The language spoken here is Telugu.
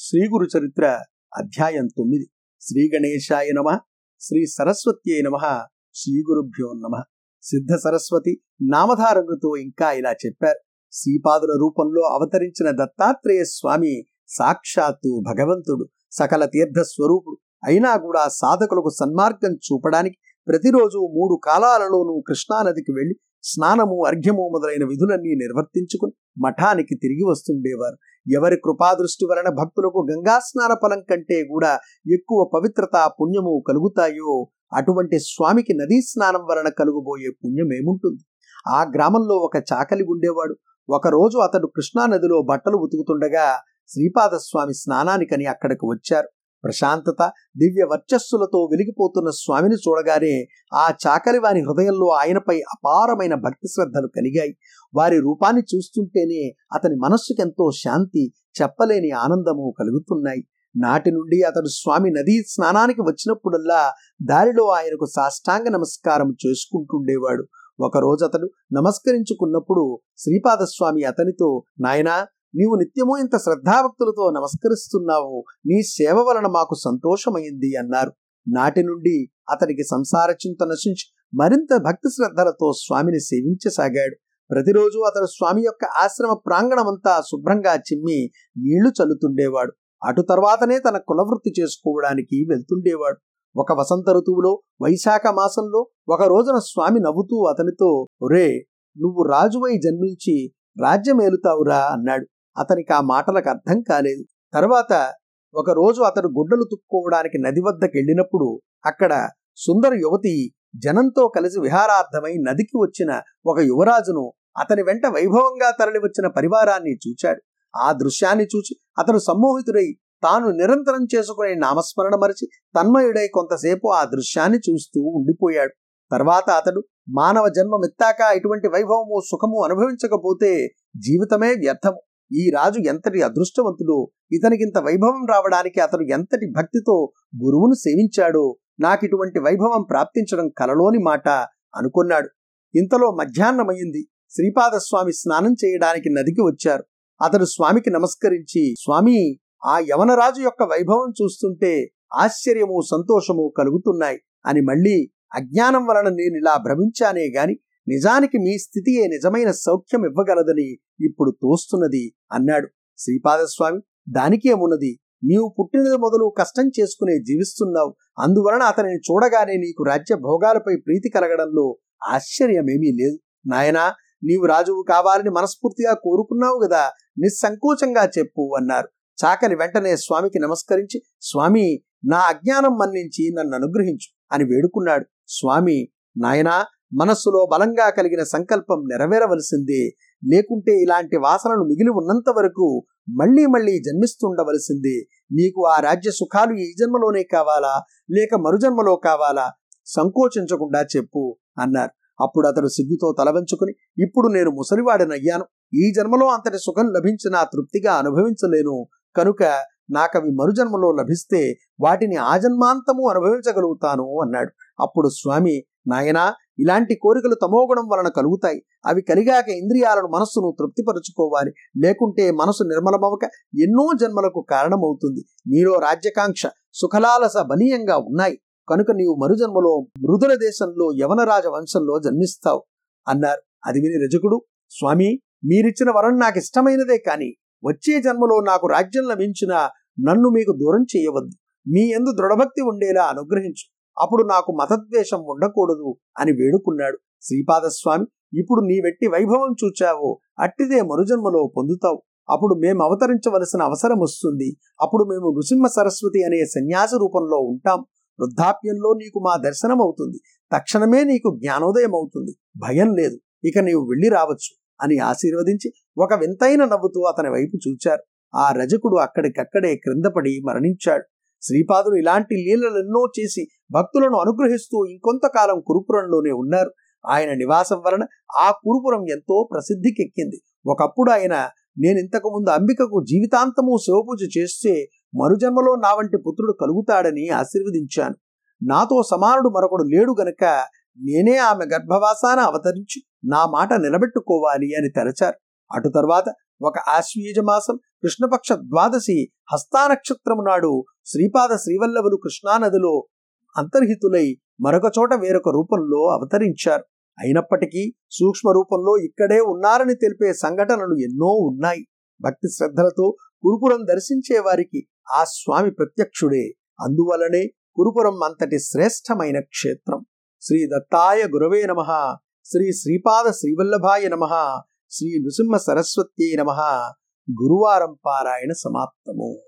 శ్రీ గురు చరిత్ర అధ్యాయం తొమ్మిది. శ్రీ గణేశాయ నమ. శ్రీ సరస్వత్యై నమ. శ్రీ గురుభ్యో నమ. సిద్ధ సరస్వతి నామధారణతో ఇంకా ఇలా చెప్పారు. శ్రీపాదుల రూపంలో అవతరించిన దత్తాత్రేయ స్వామి సాక్షాత్తు భగవంతుడు సకల తీర్థ స్వరూపుడు. అయినా కూడా సాధకులకు సన్మార్గం చూపడానికి ప్రతిరోజు మూడు కాలాలలోనూ కృష్ణానదికి వెళ్ళి స్నానము అర్ఘ్యము మొదలైన విధులన్నీ నిర్వర్తించుకుని మఠానికి తిరిగి వస్తుండేవారు. ఎవరి కృపాదృష్టి వలన భక్తులకు గంగాస్నాన ఫలం కంటే కూడా ఎక్కువ పవిత్రత పుణ్యము కలుగుతాయో అటువంటి స్వామికి నదీ స్నానం వలన కలుగుబోయే పుణ్యం ఏముంటుంది? ఆ గ్రామంలో ఒక చాకలి ఉండేవాడు. ఒకరోజు అతడు కృష్ణానదిలో బట్టలు ఉతుకుతుండగా శ్రీపాదస్వామి స్నానానికని అక్కడికి వచ్చారు. ప్రశాంతత దివ్య వర్చస్సులతో వెలిగిపోతున్న స్వామిని చూడగానే ఆ చాకలివాని హృదయంలో ఆయనపై అపారమైన భక్తి శ్రద్ధలు కలిగాయి. వారి రూపాన్ని చూస్తుంటేనే అతని మనస్సుకెంతో శాంతి చెప్పలేని ఆనందము కలుగుతున్నాయి. నాటి నుండి అతడు స్వామి నదీ స్నానానికి వచ్చినప్పుడల్లా దారిలో ఆయనకు సాష్టాంగ నమస్కారం చేసుకుంటుండేవాడు. ఒకరోజు అతడు నమస్కరించుకున్నప్పుడు శ్రీపాదస్వామి అతనితో నాయనా నీవు నిత్యము ఇంత శ్రద్ధాభక్తులతో నమస్కరిస్తున్నావు. నీ సేవ వలన మాకు సంతోషమైంది అన్నారు. నాటి నుండి అతనికి సంసార చింత నశించి మరింత భక్తి శ్రద్ధలతో స్వామిని సేవించసాగాడు. ప్రతిరోజు అతడు స్వామి యొక్క ఆశ్రమ ప్రాంగణమంతా శుభ్రంగా చిమ్మి నీళ్ళు చల్లుతుండేవాడు. అటు తర్వాతనే తన కులవృత్తి చేసుకోవడానికి వెళ్తుండేవాడు. ఒక వసంత ఋతువులో వైశాఖ మాసంలో ఒక రోజున స్వామి నవ్వుతూ అతనితో ఒరే నువ్వు రాజువై జన్మించి రాజ్యమేలుతావురా అన్నాడు. అతనికి ఆ మాటలకు అర్థం కాలేదు. తర్వాత ఒకరోజు అతడు గుడ్డలు తుక్కోవడానికి నది వద్దకు వెళ్ళినప్పుడు అక్కడ సుందర యువతి జనంతో కలిసి విహారార్థమై నదికి వచ్చిన ఒక యువరాజును అతని వెంట వైభవంగా తరలివచ్చిన పరివారాన్ని చూచాడు. ఆ దృశ్యాన్ని చూచి అతడు సమ్మోహితుడై తాను నిరంతరం చేసుకునే నామస్మరణ మరిచి తన్మయుడై కొంతసేపు ఆ దృశ్యాన్ని చూస్తూ ఉండిపోయాడు. తర్వాత అతడు మానవ జన్మమెత్తాక ఇటువంటి వైభవము సుఖము అనుభవించకపోతే జీవితమే వ్యర్థము. ఈ రాజు ఎంతటి అదృష్టవంతుడు ఇతనికింత వైభవం రావడానికి అతను ఎంతటి భక్తితో గురువును సేవించాడో నాకిటువంటి వైభవం ప్రాప్తించడం కలలోని మాట అనుకున్నాడు. ఇంతలో మధ్యాహ్నమయ్యింది శ్రీపాదస్వామి స్నానం చేయడానికి నదికి వచ్చారు. అతడు స్వామికి నమస్కరించి స్వామి ఆ యవనరాజు యొక్క వైభవం చూస్తుంటే ఆశ్చర్యము సంతోషము కలుగుతున్నాయి. అని మళ్ళీ అజ్ఞానం వలన నేను ఇలా భ్రమించానే గాని నిజానికి మీ స్థితియే నిజమైన సౌఖ్యం ఇవ్వగలదని ఇప్పుడు తోస్తున్నది అన్నాడు. శ్రీపాదస్వామి దానికేమున్నది నీవు పుట్టినది మొదలు కష్టం చేసుకునే జీవిస్తున్నావు. అందువలన అతనిని చూడగానే నీకు రాజ్య భోగాలపై ప్రీతి కలగడంలో ఆశ్చర్యమేమీ లేదు. నాయనా నీవు రాజువు కావాలని మనస్ఫూర్తిగా కోరుకున్నావు కదా నిస్సంకోచంగా చెప్పు అన్నారు. చాకలి వెంటనే స్వామికి నమస్కరించి స్వామి నా అజ్ఞానం మన్నించి నన్ను అనుగ్రహించు అని వేడుకున్నాడు. స్వామి నాయనా మనస్సులో బలంగా కలిగిన సంకల్పం నెరవేరవలసిందే. లేకుంటే ఇలాంటి వాసనలు మిగిలి ఉన్నంత వరకు మళ్ళీ మళ్ళీ జన్మిస్తుండవలసిందే. నీకు ఆ రాజ్య సుఖాలు ఈ జన్మలోనే కావాలా? లేక మరుజన్మలో కావాలా? సంకోచించకుండా చెప్పు అన్నారు. అప్పుడు అతడు సిగ్గుతో తలవంచుకుని ఇప్పుడు నేను ముసలివాడినయ్యాను. ఈ జన్మలో అంతటి సుఖం లభించినా తృప్తిగా అనుభవించలేను. కనుక నాకవి మరుజన్మలో లభిస్తే వాటిని ఆజన్మాంతము అనుభవించగలుగుతాను అన్నాడు. అప్పుడు స్వామి నాయనా ఇలాంటి కోరికలు తమోగుణం వలన కలుగుతాయి. అవి కలిగాక ఇంద్రియాలను మనస్సును తృప్తిపరుచుకోవాలి. లేకుంటే మనసు నిర్మలమవక ఎన్నో జన్మలకు కారణమవుతుంది. నీలో రాజ్యకాంక్ష సుఖలాలస బలీయంగా ఉన్నాయి. కనుక నీవు మరుజన్మలో మృదుల దేశంలో యవనరాజ వంశంలో జన్మిస్తావు అన్నారు. అది విని రజకుడు స్వామి మీరిచ్చిన వరం నాకు ఇష్టమైనదే కాని వచ్చే జన్మలో నాకు రాజ్యం లభించిన నన్ను మీకు దూరం చేయవద్దు. మీ ఎందు దృఢభక్తి ఉండేలా అనుగ్రహించు. అప్పుడు నాకు మతద్వేషం ఉండకూడదు అని వేడుకున్నాడు. శ్రీపాదస్వామి ఇప్పుడు నీ వెట్టి వైభవం చూచావో అట్టిదే మరుజన్మలో పొందుతావు. అప్పుడు మేము అవతరించవలసిన అవసరం వస్తుంది. అప్పుడు మేము నృసింహ సరస్వతి అనే సన్యాసి రూపంలో ఉంటాం. వృద్ధాప్యంలో నీకు మా దర్శనం అవుతుంది. తక్షణమే నీకు జ్ఞానోదయం అవుతుంది. భయం లేదు. ఇక నీవు వెళ్ళి రావచ్చు అని ఆశీర్వదించి ఒక వింతైన నవ్వుతూ అతని వైపు చూచారు. ఆ రజకుడు అక్కడికక్కడే క్రిందపడి మరణించాడు. శ్రీపాదులు ఇలాంటి లీలలెన్నో చేసి భక్తులను అనుగ్రహిస్తూ ఇంకొంతకాలం కురుపురంలోనే ఉన్నారు. ఆయన నివాసం వలన ఆ కురుపురం ఎంతో ప్రసిద్ధికెక్కింది. ఒకప్పుడు ఆయన నేను ఇంతకుముందు అంబికకు జీవితాంతము శివపూజ చేస్తే మరుజన్మలో నా వంటి పుత్రుడు కలుగుతాడని ఆశీర్వదించాను. నాతో సమానుడు మరొకడు లేడు గనక నేనే ఆమె గర్భవాసాన అవతరించి నా మాట నిలబెట్టుకోవాలి అని తెరచారు. అటు తర్వాత ఒక ఆశ్వీజమాసం కృష్ణపక్ష ద్వాదశి హస్తానక్షత్రము నాడు శ్రీపాద శ్రీవల్లభులు కృష్ణానదిలో అంతర్హితులై మరొక చోట వేరొక రూపంలో అవతరించారు. అయినప్పటికీ సూక్ష్మ రూపంలో ఇక్కడే ఉన్నారని తెలిపే సంఘటనలు ఎన్నో ఉన్నాయి. భక్తి శ్రద్ధలతో కురుపురం దర్శించే వారికి ఆ స్వామి ప్రత్యక్షుడే. అందువలనే కురుపురం అంతటి శ్రేష్టమైన క్షేత్రం. శ్రీ దత్తాయ గురవే నమ. శ్రీ శ్రీపాద శ్రీవల్లభాయ నమ. శ్రీ నృసింహ సరస్వత్యై నమ. గురువారం పారాయణ సమాప్తము.